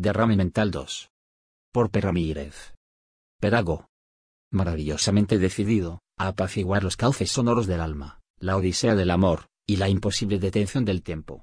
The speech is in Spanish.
Derrame Mental 2. Por P. Ramírez. Perago. Maravillosamente decidido, a apaciguar los cauces sonoros del alma, la odisea del amor, y la imposible detención del tiempo.